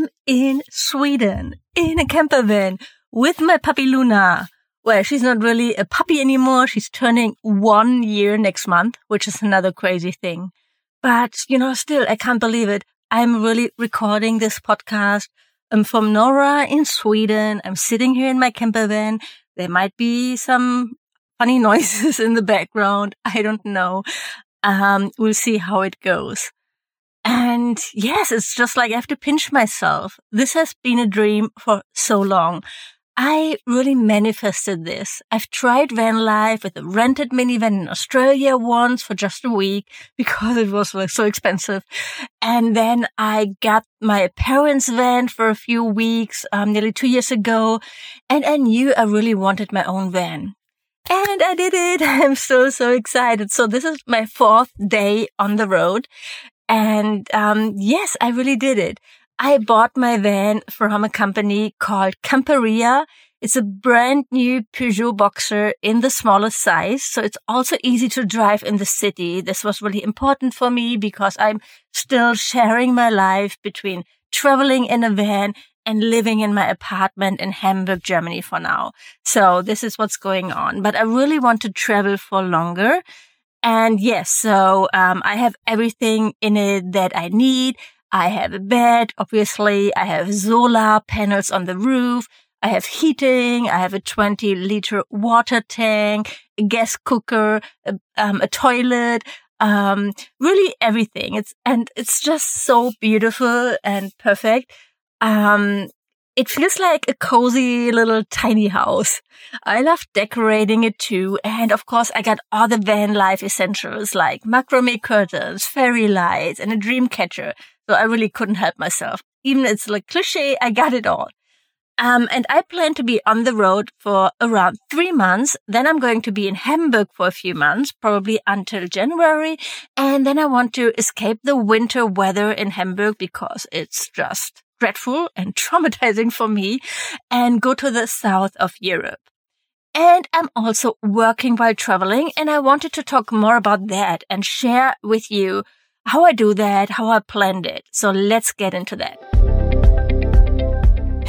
I'm in Sweden in a camper van with my puppy Luna. Well, she's not really a puppy anymore. She's turning one year next month, which is another crazy thing. But, you know, still, I can't believe it. I'm really recording this podcast. I'm from Nora in Sweden. I'm sitting here in my camper van. There might be some funny noises in the background. I don't know. Um, we'll see how it goes. And yes, it's just like I have to pinch myself. This has been a dream for so long. I really manifested this. I've tried van life with a rented minivan in Australia once for just a week because it was like so expensive. And then I got my parents' van for a few weeks, um, nearly two years ago. And I knew I really wanted my own van. And I did it. I'm so, so excited. So this is my fourth day on the road. And, um, yes, I really did it. I bought my van from a company called Camperia. It's a brand new Peugeot Boxer in the smallest size. So it's also easy to drive in the city. This was really important for me because I'm still sharing my life between traveling in a van and living in my apartment in Hamburg, Germany for now. So this is what's going on. But I really want to travel for longer. And yes, so um, I have everything in it that I need. I have a bed, obviously. I have solar panels on the roof. I have heating. I have a 20 liter water tank, a gas cooker, a, um, a toilet, um, really everything. It's, and it's just so beautiful and perfect. Um, it feels like a cozy little tiny house. I love decorating it too. And of course, I got all the van life essentials like macrame curtains, fairy lights, and a dream catcher. So I really couldn't help myself. Even it's like cliche, I got it all. Um, and I plan to be on the road for around three months. Then I'm going to be in Hamburg for a few months, probably until January. And then I want to escape the winter weather in Hamburg because it's just dreadful and traumatizing for me and go to the south of Europe. And I'm also working while traveling and I wanted to talk more about that and share with you how I do that, how I planned it. So let's get into that.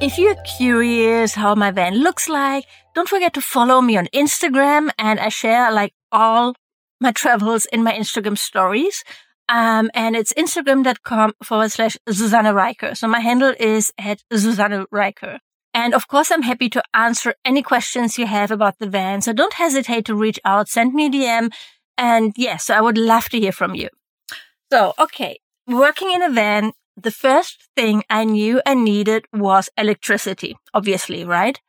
If you're curious how my van looks like, don't forget to follow me on Instagram and I share like all my travels in my Instagram stories. Um, and it's instagram.com forward slash Susanne Reiker. So my handle is at Susanne Reiker. And of course, I'm happy to answer any questions you have about the van. So don't hesitate to reach out, send me a DM. And yes, I would love to hear from you. So, okay. Working in a van the first thing I knew I needed was electricity, obviously, right?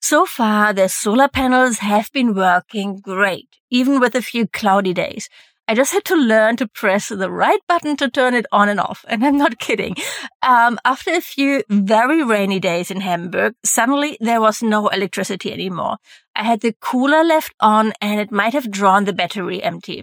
So far, the solar panels have been working great, even with a few cloudy days. I just had to learn to press the right button to turn it on and off. And I'm not kidding. Um, after a few very rainy days in Hamburg, suddenly there was no electricity anymore. I had the cooler left on and it might have drawn the battery empty.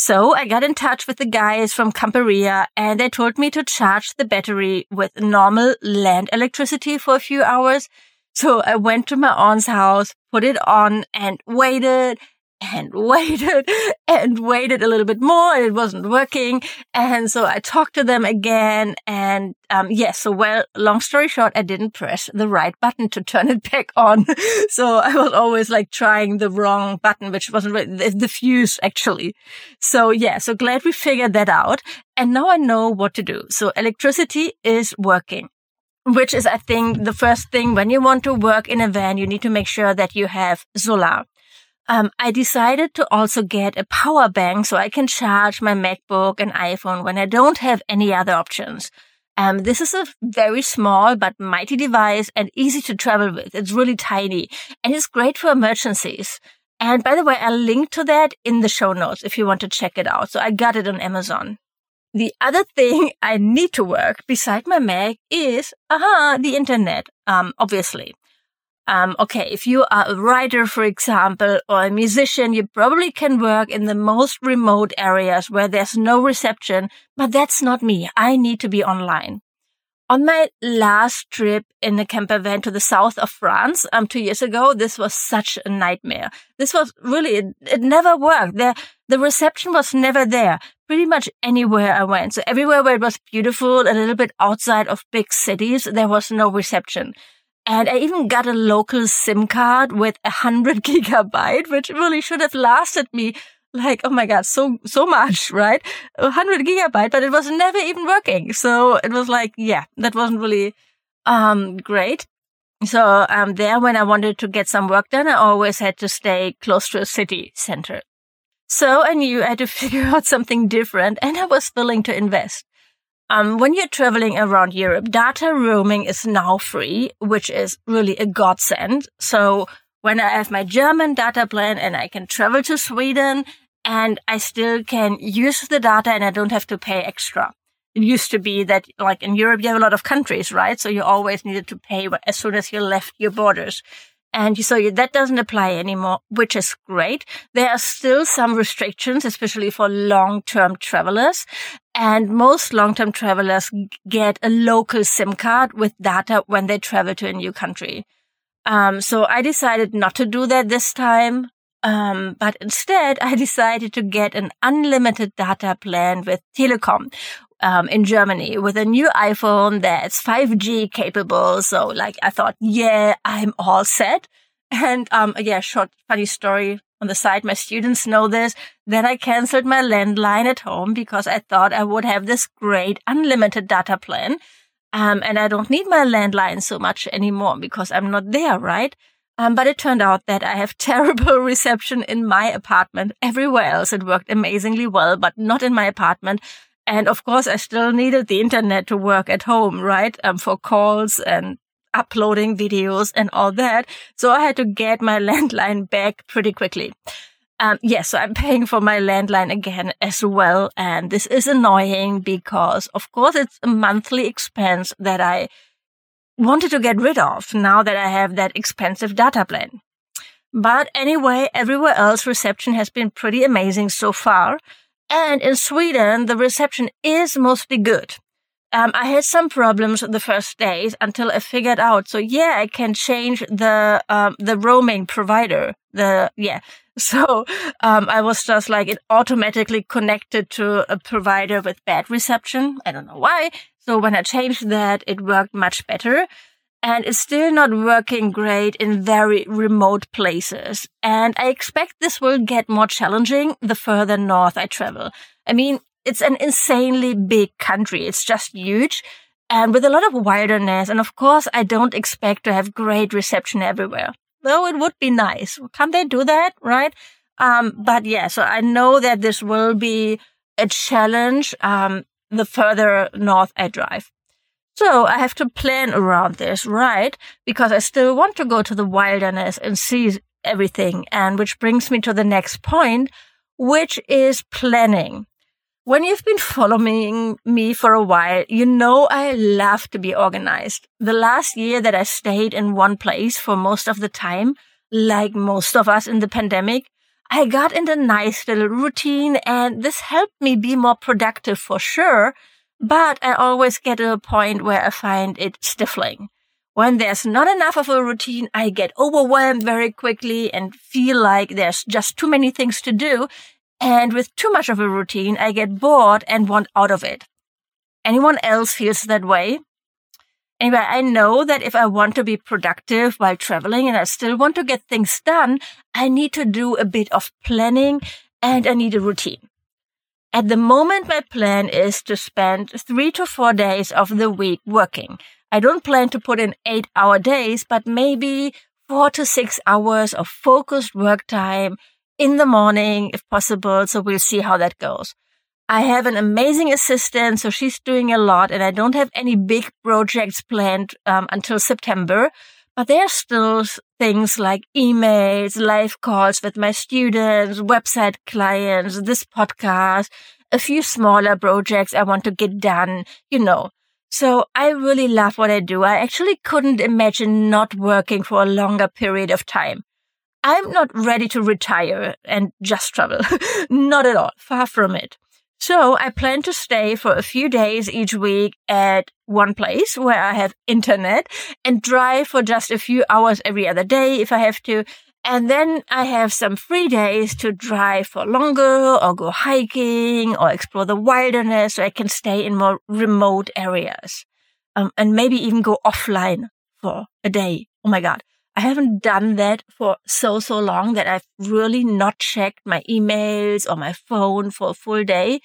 So I got in touch with the guys from Camperia and they told me to charge the battery with normal land electricity for a few hours. So I went to my aunt's house, put it on and waited and waited and waited a little bit more. and It wasn't working. And so I talked to them again. And, um, yes. Yeah, so well, long story short, I didn't press the right button to turn it back on. so I was always like trying the wrong button, which wasn't really the, the fuse actually. So yeah. So glad we figured that out. And now I know what to do. So electricity is working which is, I think, the first thing when you want to work in a van, you need to make sure that you have solar um, I decided to also get a power bank so I can charge my MacBook and iPhone when I don't have any other options. Um, this is a very small but mighty device and easy to travel with. It's really tiny and it's great for emergencies. And by the way, I'll link to that in the show notes if you want to check it out. So I got it on Amazon. The other thing I need to work beside my Mac is, aha, the internet. Um, obviously. Um, okay, if you are a writer, for example, or a musician, you probably can work in the most remote areas where there's no reception, but that's not me. I need to be online. On my last trip in a camper van to the south of France, um, two years ago, this was such a nightmare. This was really, it, it never worked. The, the reception was never there. Pretty much anywhere I went. So everywhere where it was beautiful, a little bit outside of big cities, there was no reception. And I even got a local SIM card with a hundred gigabyte, which really should have lasted me like, oh my God, so, so much, right? A hundred gigabyte, but it was never even working. So it was like, yeah, that wasn't really, um, great. So, um, there when I wanted to get some work done, I always had to stay close to a city center. So I knew I had to figure out something different and I was willing to invest. Um, when you're traveling around Europe, data roaming is now free, which is really a godsend. So when I have my German data plan and I can travel to Sweden and I still can use the data and I don't have to pay extra. It used to be that like in Europe, you have a lot of countries, right? So you always needed to pay as soon as you left your borders. And so that doesn't apply anymore, which is great. There are still some restrictions, especially for long-term travelers. And most long-term travelers get a local SIM card with data when they travel to a new country. Um, so I decided not to do that this time. Um, but instead I decided to get an unlimited data plan with Telekom, um, in Germany with a new iPhone that's 5G capable. So like I thought, yeah, I'm all set. And, um, yeah, short funny story on the side. My students know this. Then I canceled my landline at home because I thought I would have this great unlimited data plan. Um, and I don't need my landline so much anymore because I'm not there, right? Um, but it turned out that I have terrible reception in my apartment. Everywhere else it worked amazingly well, but not in my apartment. And of course, I still needed the internet to work at home, right? Um, for calls and uploading videos and all that. So I had to get my landline back pretty quickly. Um, yes, yeah, so I'm paying for my landline again as well. And this is annoying because of course it's a monthly expense that I wanted to get rid of now that I have that expensive data plan. But anyway, everywhere else reception has been pretty amazing so far. And in Sweden, the reception is mostly good. Um, I had some problems the first days until I figured out. So yeah, I can change the, um, the roaming provider. The, yeah. So, um, I was just like, it automatically connected to a provider with bad reception. I don't know why. So when I changed that, it worked much better and it's still not working great in very remote places. And I expect this will get more challenging the further north I travel. I mean, it's an insanely big country. It's just huge and with a lot of wilderness. And of course, I don't expect to have great reception everywhere, though it would be nice. Can't they do that? Right. Um, but yeah, so I know that this will be a challenge, um, the further north I drive. So I have to plan around this, right? Because I still want to go to the wilderness and see everything. And which brings me to the next point, which is planning. When you've been following me for a while, you know I love to be organized. The last year that I stayed in one place for most of the time, like most of us in the pandemic, I got into a nice little routine and this helped me be more productive for sure but I always get to a point where I find it stifling. When there's not enough of a routine, I get overwhelmed very quickly and feel like there's just too many things to do. And with too much of a routine, I get bored and want out of it. Anyone else feels that way? Anyway, I know that if I want to be productive while traveling and I still want to get things done, I need to do a bit of planning and I need a routine. At the moment, my plan is to spend three to four days of the week working. I don't plan to put in eight hour days, but maybe four to six hours of focused work time in the morning, if possible. So we'll see how that goes. I have an amazing assistant, so she's doing a lot, and I don't have any big projects planned um, until September. But there are still things like emails, live calls with my students, website clients, this podcast, a few smaller projects I want to get done, you know. So I really love what I do. I actually couldn't imagine not working for a longer period of time. I'm not ready to retire and just travel. not at all. Far from it. So I plan to stay for a few days each week at one place where I have internet and drive for just a few hours every other day if I have to. And then I have some free days to drive for longer or go hiking or explore the wilderness so I can stay in more remote areas. Um, and maybe even go offline for a day. Oh my God. I haven't done that for so, so long that I've really not checked my emails or my phone for a full day.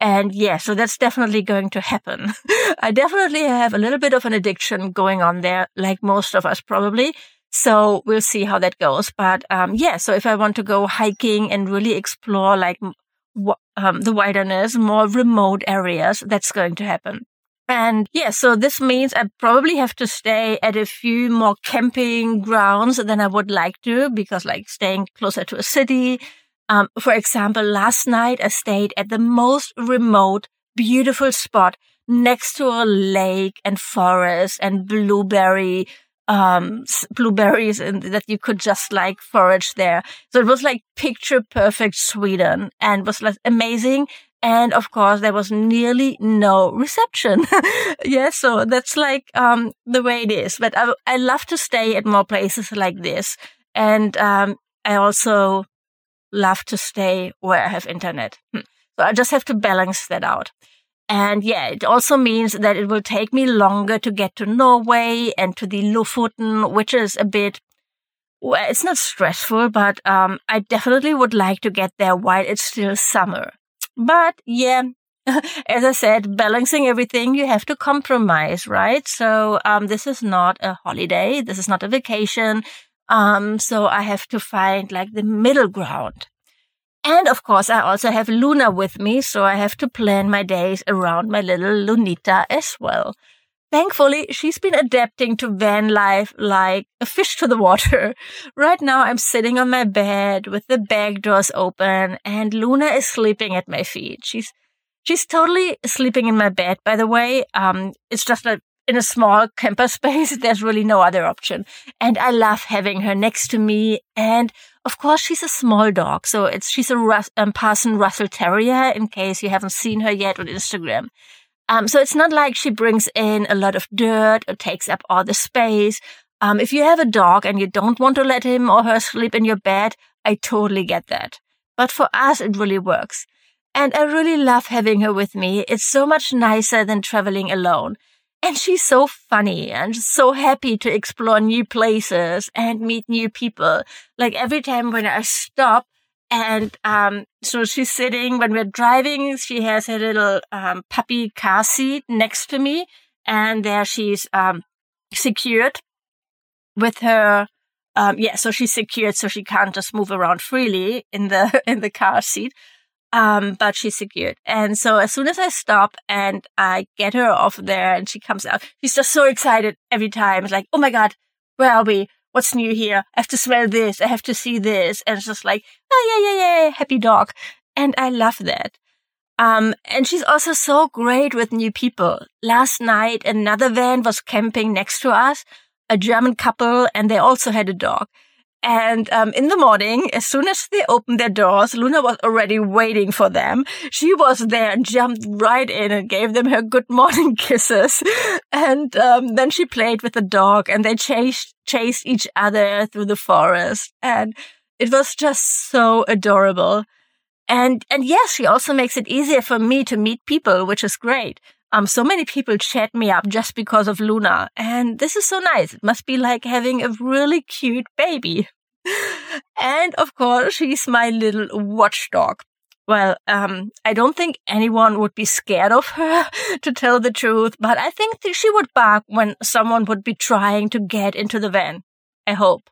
And yeah, so that's definitely going to happen. I definitely have a little bit of an addiction going on there, like most of us probably. So we'll see how that goes. But, um, yeah, so if I want to go hiking and really explore like, um, the wilderness, more remote areas, that's going to happen. And yeah, so this means I probably have to stay at a few more camping grounds than I would like to because like staying closer to a city. Um, for example, last night I stayed at the most remote, beautiful spot next to a lake and forest and blueberry, um, blueberries and that you could just like forage there. So it was like picture perfect Sweden and was like amazing. And of course, there was nearly no reception. yeah. So that's like, um, the way it is. But I, I love to stay at more places like this. And, um, I also love to stay where I have internet. Hmm. So I just have to balance that out. And yeah, it also means that it will take me longer to get to Norway and to the Lofoten, which is a bit, well, it's not stressful, but um, I definitely would like to get there while it's still summer. But yeah, as I said, balancing everything, you have to compromise, right? So, um, this is not a holiday. This is not a vacation. Um, so I have to find like the middle ground. And of course, I also have Luna with me. So I have to plan my days around my little Lunita as well. Thankfully, she's been adapting to van life like a fish to the water. Right now, I'm sitting on my bed with the bag doors open and Luna is sleeping at my feet. She's, she's totally sleeping in my bed, by the way. Um, it's just a, in a small camper space. There's really no other option. And I love having her next to me. And of course, she's a small dog. So it's, she's a Rus- um, Parson Russell Terrier in case you haven't seen her yet on Instagram. Um, so it's not like she brings in a lot of dirt or takes up all the space. Um, if you have a dog and you don't want to let him or her sleep in your bed, I totally get that. But for us, it really works. And I really love having her with me. It's so much nicer than traveling alone. And she's so funny and so happy to explore new places and meet new people. Like every time when I stop, and um, so she's sitting when we're driving. She has a little um, puppy car seat next to me, and there she's um, secured with her. Um, yeah, so she's secured, so she can't just move around freely in the in the car seat. Um, but she's secured. And so as soon as I stop and I get her off there and she comes out, she's just so excited every time. It's like, oh my God, where are we? What's new here? I have to smell this. I have to see this. And it's just like, oh, yeah, yeah, yeah, happy dog. And I love that. Um, and she's also so great with new people. Last night, another van was camping next to us, a German couple, and they also had a dog. And um, in the morning, as soon as they opened their doors, Luna was already waiting for them. She was there and jumped right in and gave them her good morning kisses. And um, then she played with the dog and they chased, chased each other through the forest. And it was just so adorable. And, and yes, she also makes it easier for me to meet people, which is great. Um, so many people chat me up just because of Luna. And this is so nice. It must be like having a really cute baby. And of course, she's my little watchdog. Well, um, I don't think anyone would be scared of her, to tell the truth, but I think she would bark when someone would be trying to get into the van. I hope.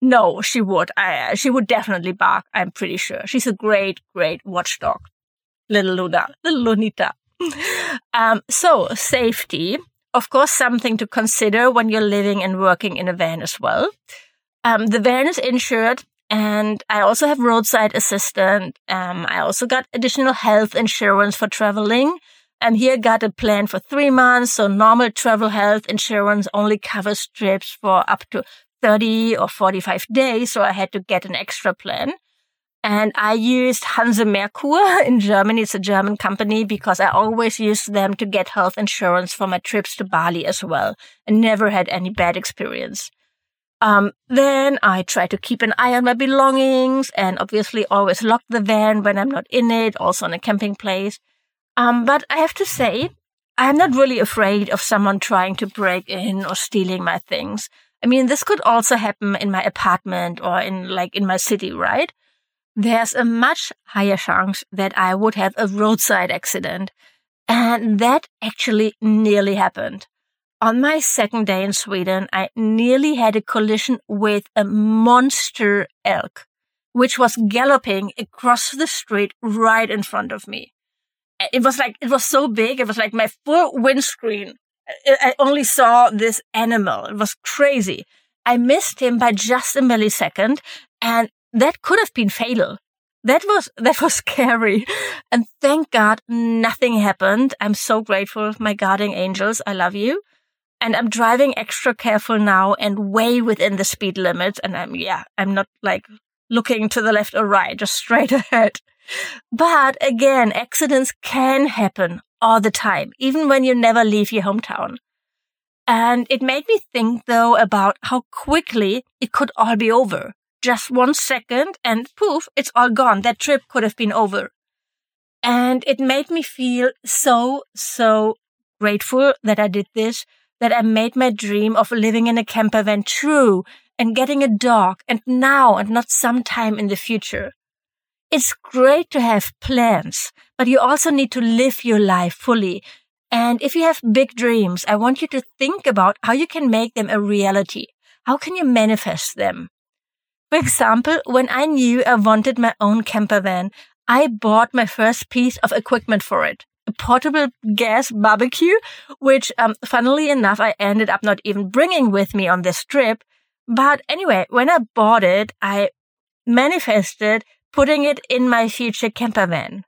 No, she would. I, she would definitely bark. I'm pretty sure. She's a great, great watchdog. Little Luna, little Lunita. um, so safety, of course, something to consider when you're living and working in a van as well. Um, the van is insured And I also have roadside assistant. Um, I also got additional health insurance for traveling. And here got a plan for three months. So normal travel health insurance only covers trips for up to 30 or 45 days. So I had to get an extra plan. And I used Hanse Merkur in Germany. It's a German company because I always used them to get health insurance for my trips to Bali as well and never had any bad experience. Um, then I try to keep an eye on my belongings and obviously always lock the van when I'm not in it, also on a camping place. Um, but I have to say, I'm not really afraid of someone trying to break in or stealing my things. I mean, this could also happen in my apartment or in like in my city, right? There's a much higher chance that I would have a roadside accident. And that actually nearly happened. On my second day in Sweden, I nearly had a collision with a monster elk, which was galloping across the street right in front of me. It was like, it was so big. It was like my full windscreen I only saw this animal. It was crazy. I missed him by just a millisecond and that could have been fatal. That was, that was scary. And thank God nothing happened. I'm so grateful. My guardian angels. I love you. And I'm driving extra careful now and way within the speed limit. And I'm, yeah, I'm not like looking to the left or right, just straight ahead. But again, accidents can happen all the time, even when you never leave your hometown. And it made me think though about how quickly it could all be over. Just one second and poof, it's all gone. That trip could have been over. And it made me feel so, so grateful that I did this, that I made my dream of living in a camper van true and getting a dog and now and not sometime in the future. It's great to have plans, but you also need to live your life fully. And if you have big dreams, I want you to think about how you can make them a reality. How can you manifest them? For example, when I knew I wanted my own camper van, I bought my first piece of equipment for it. Portable gas barbecue, which, um, funnily enough, I ended up not even bringing with me on this trip. But anyway, when I bought it, I manifested putting it in my future camper van.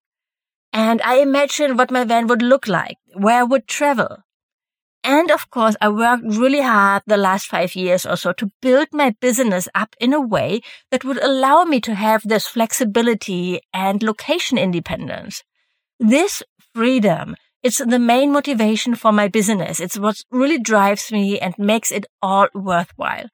And I imagined what my van would look like, where I would travel. And of course, I worked really hard the last five years or so to build my business up in a way that would allow me to have this flexibility and location independence. This freedom, it's the main motivation for my business. It's what really drives me and makes it all worthwhile.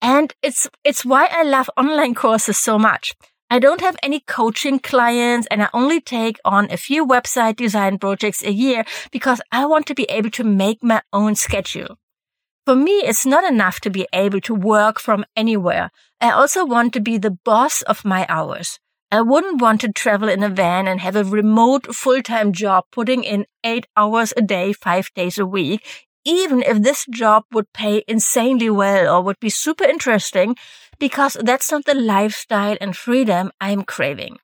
And it's, it's why I love online courses so much. I don't have any coaching clients and I only take on a few website design projects a year because I want to be able to make my own schedule. For me, it's not enough to be able to work from anywhere. I also want to be the boss of my hours. I wouldn't want to travel in a van and have a remote full-time job putting in eight hours a day, five days a week, even if this job would pay insanely well or would be super interesting, because that's not the lifestyle and freedom I'm craving.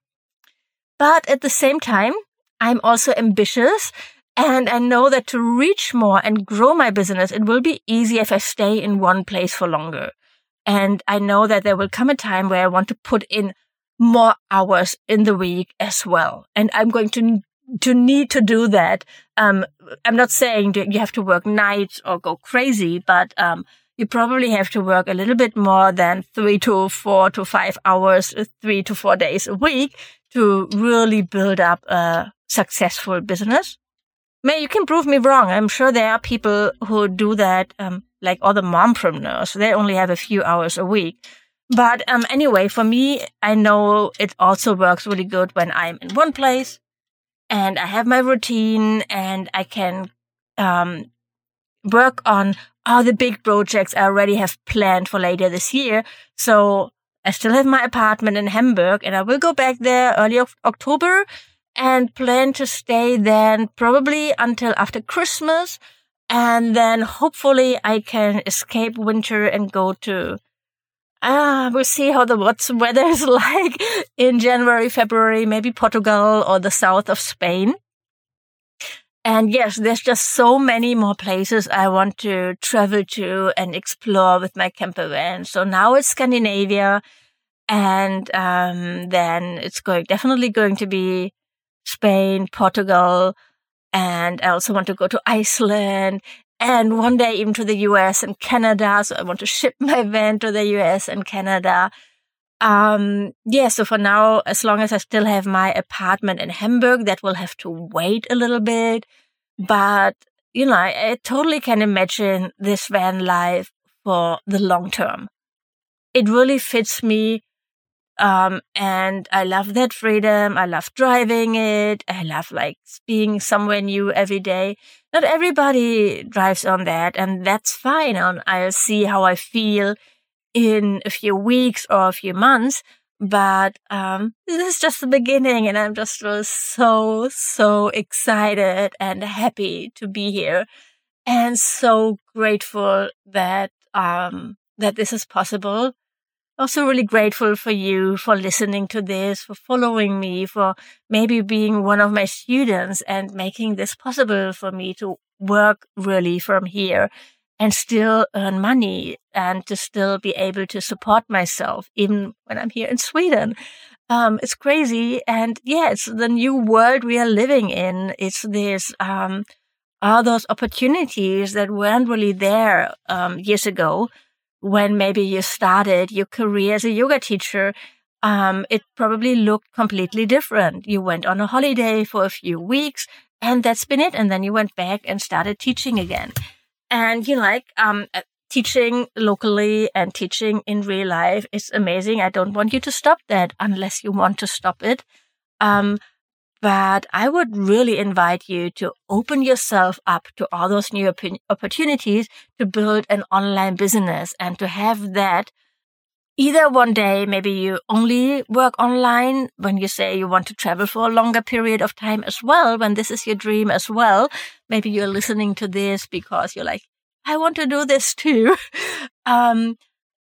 But at the same time, I'm also ambitious and I know that to reach more and grow my business, it will be easy if I stay in one place for longer. And I know that there will come a time where I want to put in more hours in the week as well. And I'm going to to need to do that. Um, I'm not saying that you have to work nights or go crazy, but um, you probably have to work a little bit more than three to four to five hours, uh, three to four days a week to really build up a successful business. May you can prove me wrong. I'm sure there are people who do that, um, like other mompreneurs. They only have a few hours a week. But um, anyway, for me, I know it also works really good when I'm in one place and I have my routine and I can um, work on all the big projects I already have planned for later this year. So I still have my apartment in Hamburg and I will go back there early of October and plan to stay then probably until after Christmas. And then hopefully I can escape winter and go to, ah, we'll see how the what's weather is like in January, February, maybe Portugal or the south of Spain. And yes, there's just so many more places I want to travel to and explore with my camper van. So now it's Scandinavia. And um, then it's going definitely going to be Spain, Portugal, and I also want to go to Iceland and one day even to the US and Canada. So I want to ship my van to the US and Canada. Um, yeah, so for now, as long as I still have my apartment in Hamburg, that will have to wait a little bit. But, you know, I, I totally can imagine this van life for the long term. It really fits me. Um, and I love that freedom. I love driving it. I love like being somewhere new every day. Not everybody drives on that and that's fine. And I'll see how I feel in a few weeks or a few months. But um, this is just the beginning, and I'm just so, so excited and happy to be here, and so grateful that um, that this is possible. Also, really grateful for you for listening to this, for following me, for maybe being one of my students and making this possible for me to work really from here and still earn money and to still be able to support myself even when I'm here in Sweden. Um, it's crazy. And yeah, it's the new world we are living in. It's this, um, all those opportunities that weren't really there, um, years ago when maybe you started your career as a yoga teacher. Um, it probably looked completely different. You went on a holiday for a few weeks and that's been it. And then you went back and started teaching again and you like um uh, teaching locally and teaching in real life is amazing. I don't want you to stop that unless you want to stop it. Um, but I would really invite you to open yourself up to all those new op- opportunities to build an online business and to have that either one day, maybe you only work online when you say you want to travel for a longer period of time as well, when this is your dream as well. Maybe you're listening to this because you're like, I want to do this too. um,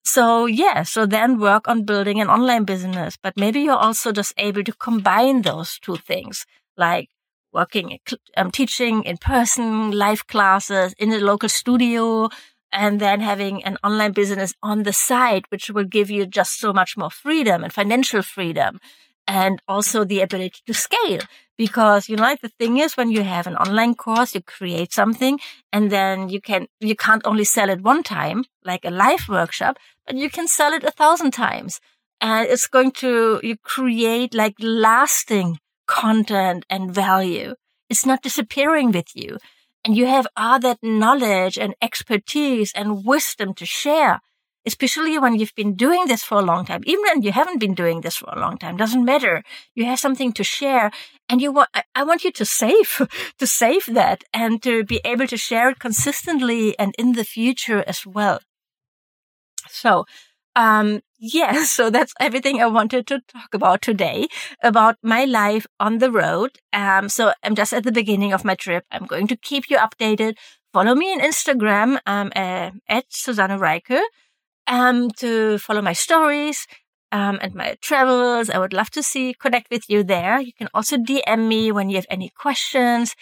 so yeah, so then work on building an online business, but maybe you're also just able to combine those two things, like working, um, teaching in person, live classes in a local studio, and then having an online business on the side, which will give you just so much more freedom and financial freedom and also the ability to scale. Because, you know, like the thing is when you have an online course, you create something and then you can, you can't only sell it one time, like a live workshop, but you can sell it a thousand times. And it's going to, you create like lasting content and value. It's not disappearing with you and you have all that knowledge and expertise and wisdom to share, especially when you've been doing this for a long time. Even when you haven't been doing this for a long time, doesn't matter. You have something to share and you want, I want you to save, to save that and to be able to share it consistently and in the future as well. So, um, yeah, so that's everything I wanted to talk about today about my life on the road. Um, so I'm just at the beginning of my trip. I'm going to keep you updated. Follow me on Instagram, um, uh, at Susanne Reiker, um, to follow my stories, um, and my travels. I would love to see, connect with you there. You can also DM me when you have any questions.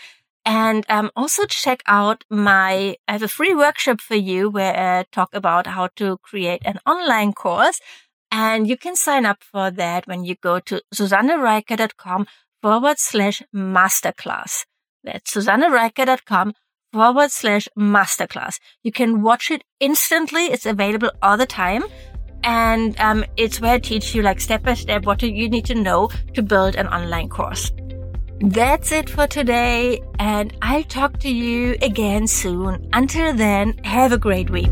And um, also check out my, I have a free workshop for you where I talk about how to create an online course. And you can sign up for that when you go to susannereiker.com forward slash masterclass. That's susannereiker.com forward slash masterclass. You can watch it instantly. It's available all the time. And um, it's where I teach you like step by step what you need to know to build an online course. That's it for today, and I'll talk to you again soon. Until then, have a great week.